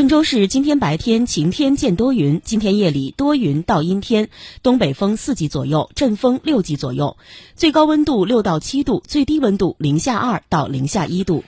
郑州市今天白天晴天见多云今天夜里多云到阴天东北风四级左右阵风六级左右最高温度六到七度最低温度零下二到零下一度。